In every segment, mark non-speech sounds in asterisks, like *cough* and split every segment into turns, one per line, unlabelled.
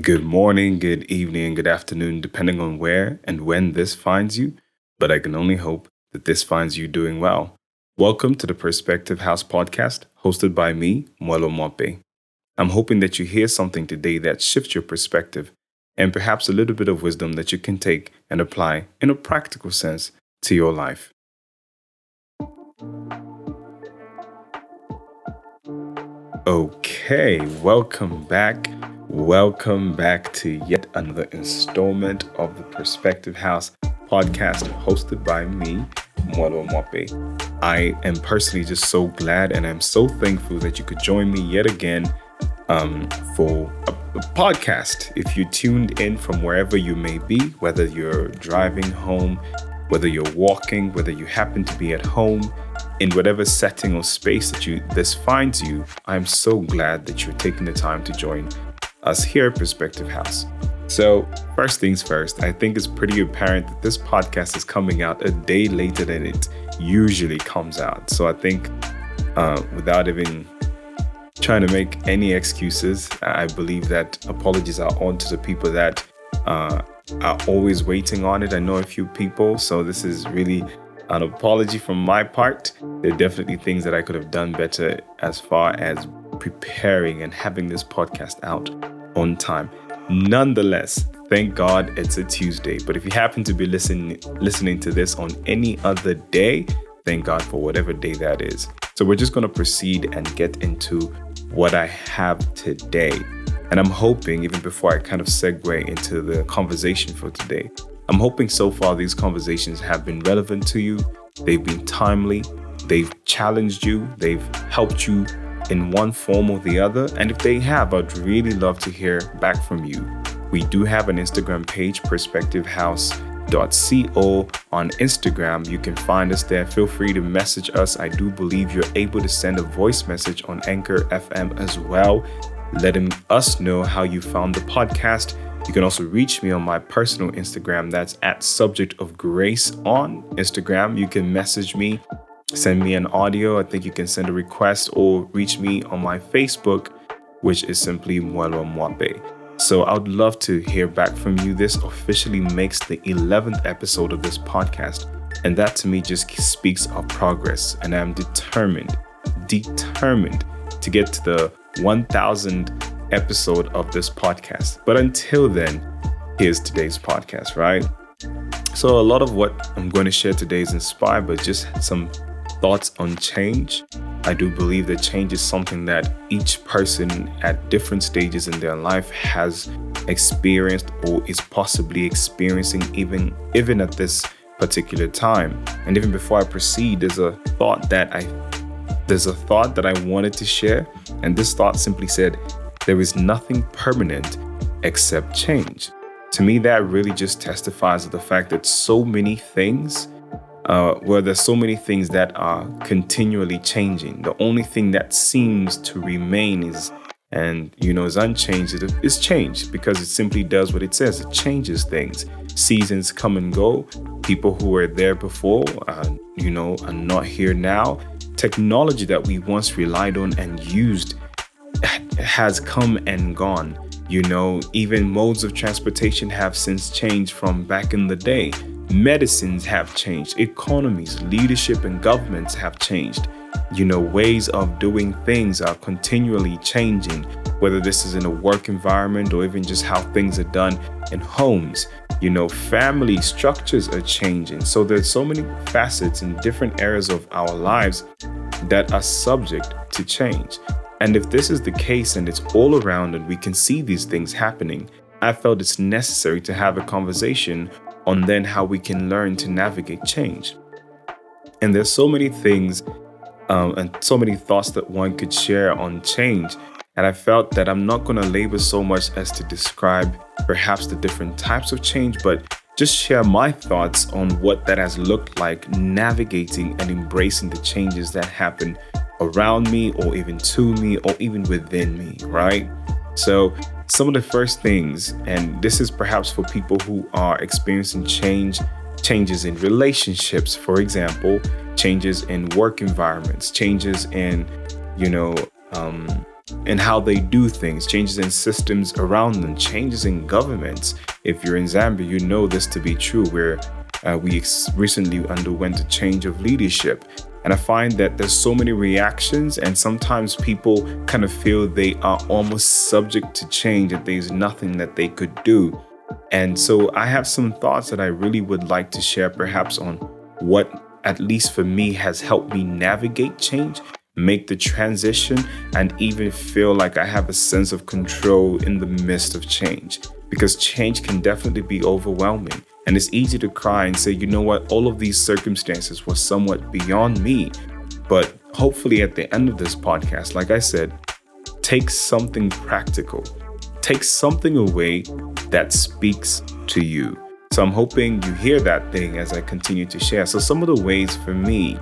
Good morning, good evening, good afternoon, depending on where and when this finds you, but I can only hope that this finds you doing well. Welcome to the Perspective House podcast, hosted by me, Mwelwa Mwape. I'm hoping that you hear something today that shifts your perspective and perhaps a little bit of wisdom that you can take and apply in a practical sense to your life. Okay, welcome back. Welcome back to yet another installment of the Perspective House podcast hosted by me, Mwelwa Mwape. I am personally just so glad and I'm so thankful that you could join me yet again um, for a, a podcast. If you tuned in from wherever you may be, whether you're driving home, whether you're walking, whether you happen to be at home, in whatever setting or space that you this finds you, I'm so glad that you're taking the time to join us here at Perspective House. So, first things first, I think it's pretty apparent that this podcast is coming out a day later than it usually comes out. So, I think uh, without even trying to make any excuses, I believe that apologies are on to the people that uh, are always waiting on it. I know a few people, so this is really an apology from my part. There are definitely things that I could have done better as far as preparing and having this podcast out on time. Nonetheless, thank God it's a Tuesday. But if you happen to be listening listening to this on any other day, thank God for whatever day that is. So we're just going to proceed and get into what I have today. And I'm hoping, even before I kind of segue into the conversation for today, I'm hoping so far these conversations have been relevant to you. They've been timely. They've challenged you. They've helped you in one form or the other. And if they have, I'd really love to hear back from you. We do have an Instagram page, perspectivehouse.co on Instagram. You can find us there. Feel free to message us. I do believe you're able to send a voice message on Anchor FM as well, letting us know how you found the podcast. You can also reach me on my personal Instagram. That's at subject of grace on Instagram. You can message me send me an audio. I think you can send a request or reach me on my Facebook, which is simply Mwelwa Mwape. So I would love to hear back from you. This officially makes the 11th episode of this podcast. And that to me just speaks of progress. And I'm determined, determined to get to the 1000 episode of this podcast. But until then, here's today's podcast, right? So, a lot of what I'm going to share today is inspired by just some thoughts on change. I do believe that change is something that each person at different stages in their life has experienced or is possibly experiencing even even at this particular time. And even before I proceed, there's a thought that I there's a thought that I wanted to share, and this thought simply said, there is nothing permanent except change. To me, that really just testifies of the fact that so many things uh, where there's so many things that are continually changing. The only thing that seems to remain is and you know is unchanged is change because it simply does what it says. It changes things. Seasons come and go. People who were there before, uh, you know, are not here now. Technology that we once relied on and used has come and gone. You know, even modes of transportation have since changed from back in the day. Medicines have changed, economies, leadership, and governments have changed. You know, ways of doing things are continually changing, whether this is in a work environment or even just how things are done in homes. You know, family structures are changing. So there's so many facets in different areas of our lives that are subject to change. And if this is the case and it's all around and we can see these things happening, I felt it's necessary to have a conversation on then how we can learn to navigate change. And there's so many things um, and so many thoughts that one could share on change. And I felt that I'm not going to labor so much as to describe perhaps the different types of change, but just share my thoughts on what that has looked like navigating and embracing the changes that happen around me or even to me or even within me, right? So, some of the first things, and this is perhaps for people who are experiencing change, changes in relationships, for example, changes in work environments, changes in, you know, um, in how they do things, changes in systems around them, changes in governments. If you're in Zambia, you know this to be true, where uh, we recently underwent a change of leadership. And I find that there's so many reactions, and sometimes people kind of feel they are almost subject to change, that there's nothing that they could do. And so I have some thoughts that I really would like to share, perhaps on what, at least for me, has helped me navigate change, make the transition, and even feel like I have a sense of control in the midst of change. Because change can definitely be overwhelming. And it's easy to cry and say, you know what, all of these circumstances were somewhat beyond me. But hopefully, at the end of this podcast, like I said, take something practical, take something away that speaks to you. So I'm hoping you hear that thing as I continue to share. So, some of the ways for me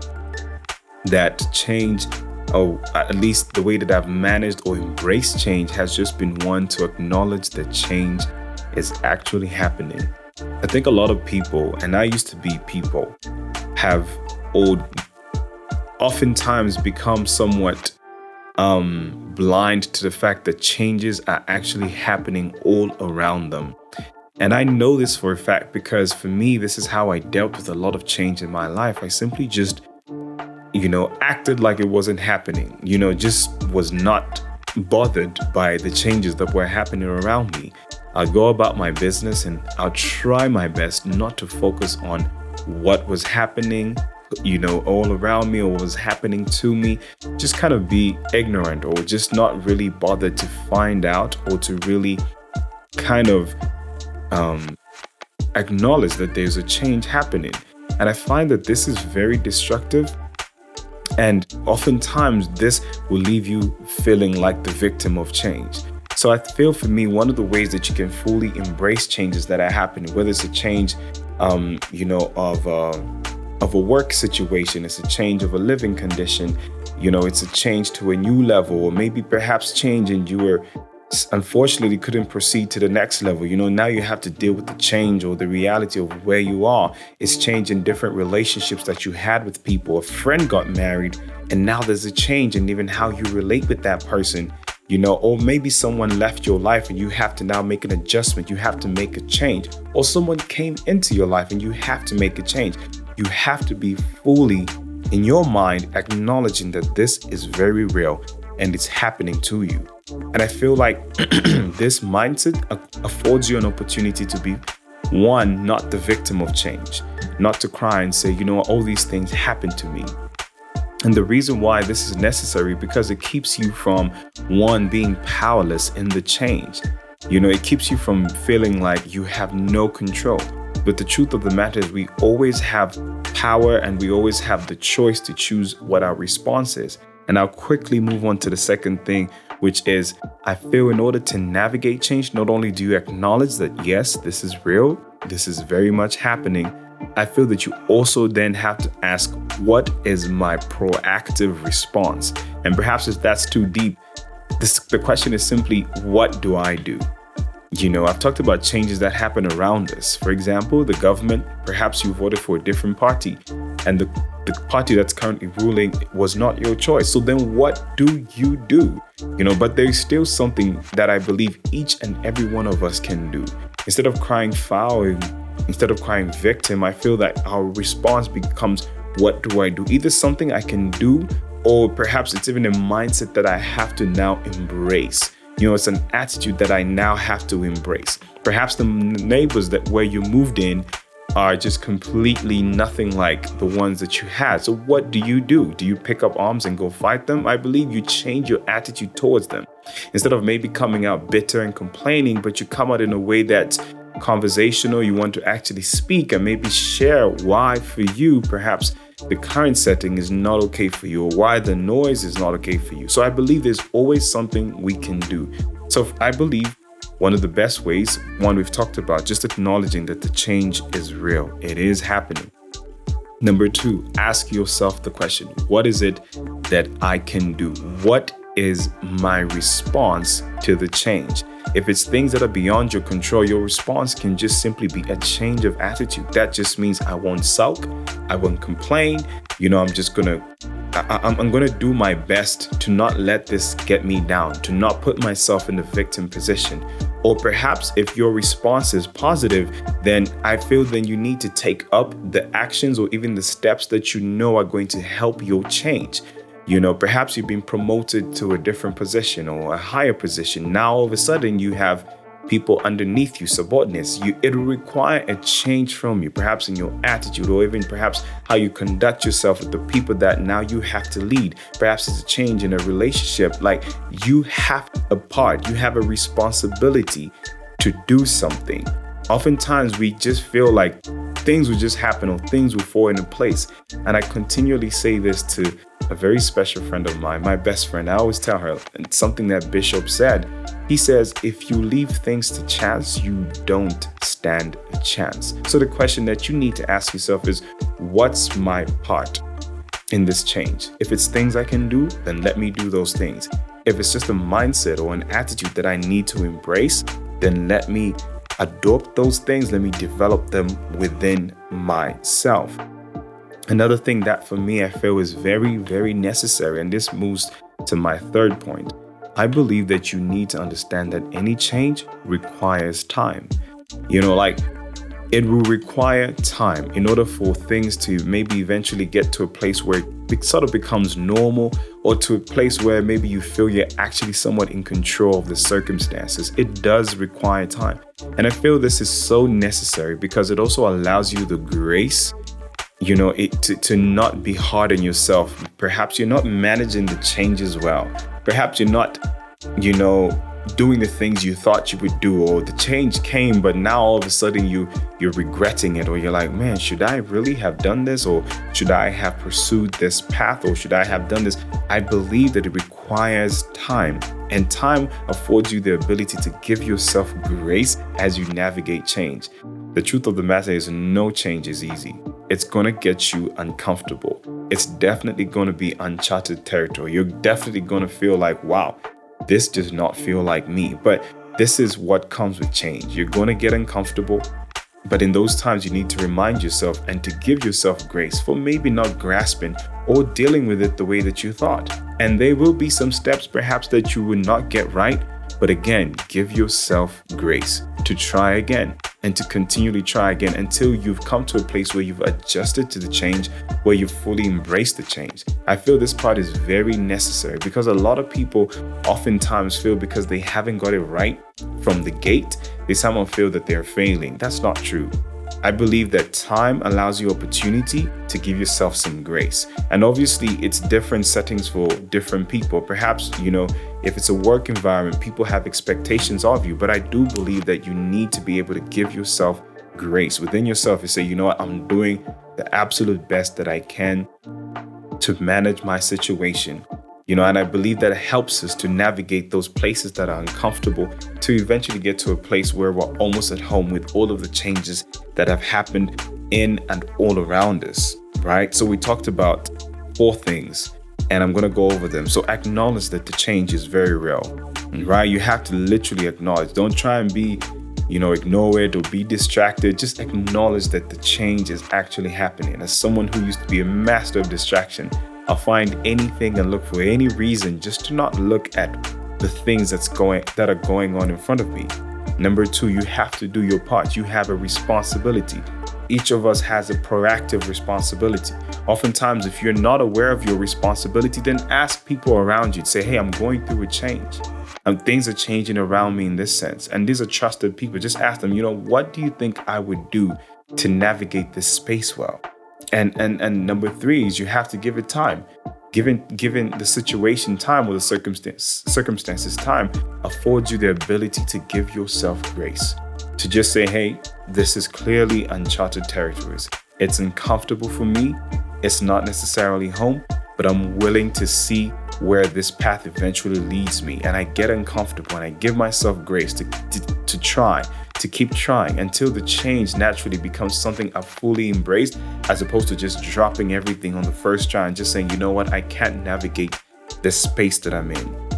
that change, or at least the way that I've managed or embraced change, has just been one to acknowledge that change is actually happening I think a lot of people, and I used to be people, have old oftentimes become somewhat um, blind to the fact that changes are actually happening all around them. And I know this for a fact because for me, this is how I dealt with a lot of change in my life. I simply just, you know, acted like it wasn't happening, you know, just was not bothered by the changes that were happening around me. I'll go about my business and I'll try my best not to focus on what was happening, you know, all around me or what was happening to me. Just kind of be ignorant or just not really bother to find out or to really kind of um, acknowledge that there's a change happening. And I find that this is very destructive. And oftentimes, this will leave you feeling like the victim of change. So I feel for me, one of the ways that you can fully embrace changes that are happening, whether it's a change, um, you know, of uh, of a work situation, it's a change of a living condition, you know, it's a change to a new level, or maybe perhaps change and you were unfortunately couldn't proceed to the next level. You know, now you have to deal with the change or the reality of where you are. It's change in different relationships that you had with people. A friend got married, and now there's a change in even how you relate with that person you know, or maybe someone left your life and you have to now make an adjustment, you have to make a change, or someone came into your life and you have to make a change. You have to be fully in your mind acknowledging that this is very real and it's happening to you. And I feel like *clears throat* this mindset affords you an opportunity to be one, not the victim of change, not to cry and say, you know, all these things happened to me. And the reason why this is necessary because it keeps you from one being powerless in the change. You know, it keeps you from feeling like you have no control. But the truth of the matter is, we always have power and we always have the choice to choose what our response is. And I'll quickly move on to the second thing, which is I feel in order to navigate change, not only do you acknowledge that, yes, this is real, this is very much happening, I feel that you also then have to ask, what is my proactive response? And perhaps if that's too deep, this, the question is simply, what do I do? You know, I've talked about changes that happen around us. For example, the government, perhaps you voted for a different party, and the, the party that's currently ruling was not your choice. So then what do you do? You know, but there's still something that I believe each and every one of us can do. Instead of crying foul and instead of crying victim, I feel that our response becomes what do I do? Either something I can do, or perhaps it's even a mindset that I have to now embrace. You know, it's an attitude that I now have to embrace. Perhaps the neighbors that where you moved in are just completely nothing like the ones that you had. So, what do you do? Do you pick up arms and go fight them? I believe you change your attitude towards them. Instead of maybe coming out bitter and complaining, but you come out in a way that's conversational, you want to actually speak and maybe share why, for you, perhaps the current setting is not okay for you or why the noise is not okay for you. So I believe there's always something we can do. So I believe one of the best ways, one we've talked about, just acknowledging that the change is real, it is happening. Number two, ask yourself the question what is it that I can do? What is my response to the change? If it's things that are beyond your control, your response can just simply be a change of attitude. That just means I won't sulk, I won't complain. You know, I'm just gonna I, I'm, I'm going to do my best to not let this get me down, to not put myself in the victim position. Or perhaps if your response is positive, then I feel then you need to take up the actions or even the steps that you know are going to help your change. You know, perhaps you've been promoted to a different position or a higher position. Now all of a sudden you have people underneath you, subordinates, you it'll require a change from you, perhaps in your attitude or even perhaps how you conduct yourself with the people that now you have to lead. Perhaps it's a change in a relationship. Like you have a part, you have a responsibility to do something. Oftentimes we just feel like things will just happen or things will fall into place. And I continually say this to a very special friend of mine, my best friend. I always tell her, and something that Bishop said he says, if you leave things to chance, you don't stand a chance. So the question that you need to ask yourself is, what's my part in this change? If it's things I can do, then let me do those things. If it's just a mindset or an attitude that I need to embrace, then let me adopt those things, let me develop them within myself. Another thing that for me I feel is very, very necessary, and this moves to my third point, I believe that you need to understand that any change requires time. You know, like it will require time in order for things to maybe eventually get to a place where it sort of becomes normal or to a place where maybe you feel you're actually somewhat in control of the circumstances. It does require time. And I feel this is so necessary because it also allows you the grace you know it to, to not be hard on yourself. Perhaps you're not managing the changes well. Perhaps you're not you know doing the things you thought you would do or the change came but now all of a sudden you you're regretting it or you're like man should i really have done this or should i have pursued this path or should i have done this? I believe that it requires time and time affords you the ability to give yourself grace as you navigate change the truth of the matter is no change is easy it's going to get you uncomfortable. It's definitely going to be uncharted territory. You're definitely going to feel like, wow, this does not feel like me. But this is what comes with change. You're going to get uncomfortable. But in those times, you need to remind yourself and to give yourself grace for maybe not grasping or dealing with it the way that you thought. And there will be some steps perhaps that you will not get right. But again, give yourself grace to try again and to continually try again until you've come to a place where you've adjusted to the change, where you've fully embraced the change. I feel this part is very necessary because a lot of people oftentimes feel because they haven't got it right from the gate, they somehow feel that they're failing. That's not true. I believe that time allows you opportunity to give yourself some grace. And obviously, it's different settings for different people. Perhaps, you know, if it's a work environment, people have expectations of you, but I do believe that you need to be able to give yourself grace within yourself and say, you know what, I'm doing the absolute best that I can to manage my situation. You know, and I believe that it helps us to navigate those places that are uncomfortable to eventually get to a place where we're almost at home with all of the changes that have happened in and all around us, right? So we talked about four things and I'm going to go over them. So acknowledge that the change is very real, right? You have to literally acknowledge. Don't try and be, you know, ignore it or be distracted. Just acknowledge that the change is actually happening. As someone who used to be a master of distraction, I'll find anything and look for any reason just to not look at the things that's going that are going on in front of me. Number two, you have to do your part. You have a responsibility. Each of us has a proactive responsibility. Oftentimes, if you're not aware of your responsibility, then ask people around you say, Hey, I'm going through a change. And things are changing around me in this sense. And these are trusted people. Just ask them, you know, what do you think I would do to navigate this space well? And and and number three is you have to give it time. Given given the situation time or the circumstance circumstances time affords you the ability to give yourself grace to just say hey this is clearly uncharted territories. It's uncomfortable for me. It's not necessarily home but i'm willing to see where this path eventually leads me. And i get uncomfortable and i give myself grace to, to, to try to keep trying until the change naturally becomes something I've fully embraced, as opposed to just dropping everything on the first try and just saying, you know what, I can't navigate this space that I'm in.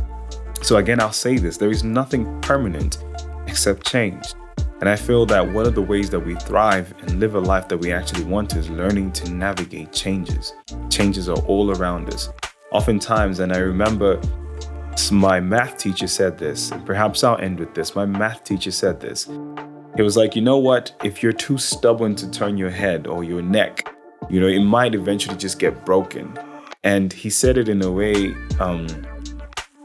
So, again, I'll say this there is nothing permanent except change. And I feel that one of the ways that we thrive and live a life that we actually want is learning to navigate changes. Changes are all around us. Oftentimes, and I remember my math teacher said this, and perhaps I'll end with this. My math teacher said this. It was like, you know what? If you're too stubborn to turn your head or your neck, you know, it might eventually just get broken. And he said it in a way um,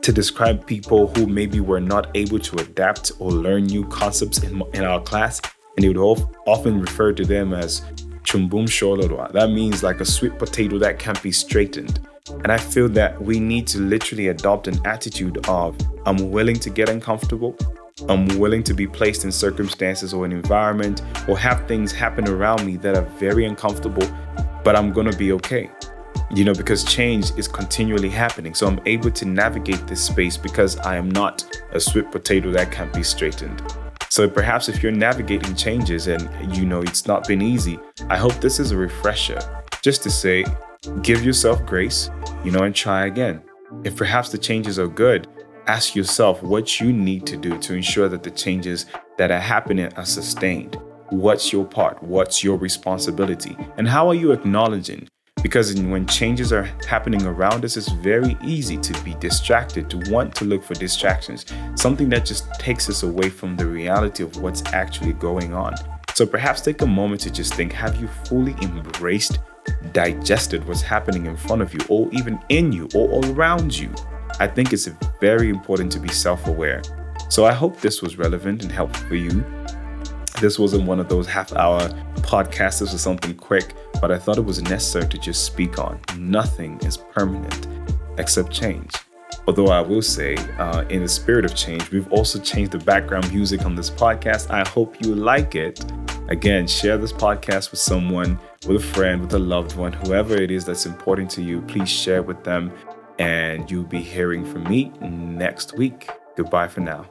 to describe people who maybe were not able to adapt or learn new concepts in, in our class. And he would often refer to them as chumbum sholorwa. That means like a sweet potato that can't be straightened. And I feel that we need to literally adopt an attitude of I'm willing to get uncomfortable. I'm willing to be placed in circumstances or an environment or have things happen around me that are very uncomfortable, but I'm gonna be okay you know, because change is continually happening. So I'm able to navigate this space because I am not a sweet potato that can't be straightened. So perhaps if you're navigating changes and you know it's not been easy, I hope this is a refresher just to say, give yourself grace, you know, and try again. If perhaps the changes are good, ask yourself what you need to do to ensure that the changes that are happening are sustained. What's your part? What's your responsibility? And how are you acknowledging because when changes are happening around us, it's very easy to be distracted, to want to look for distractions, something that just takes us away from the reality of what's actually going on. So perhaps take a moment to just think have you fully embraced, digested what's happening in front of you, or even in you, or around you? I think it's very important to be self aware. So I hope this was relevant and helpful for you. This wasn't one of those half hour podcasts, this was something quick, but I thought it was necessary to just speak on. Nothing is permanent except change. Although I will say, uh, in the spirit of change, we've also changed the background music on this podcast. I hope you like it. Again, share this podcast with someone, with a friend, with a loved one, whoever it is that's important to you. Please share with them, and you'll be hearing from me next week. Goodbye for now.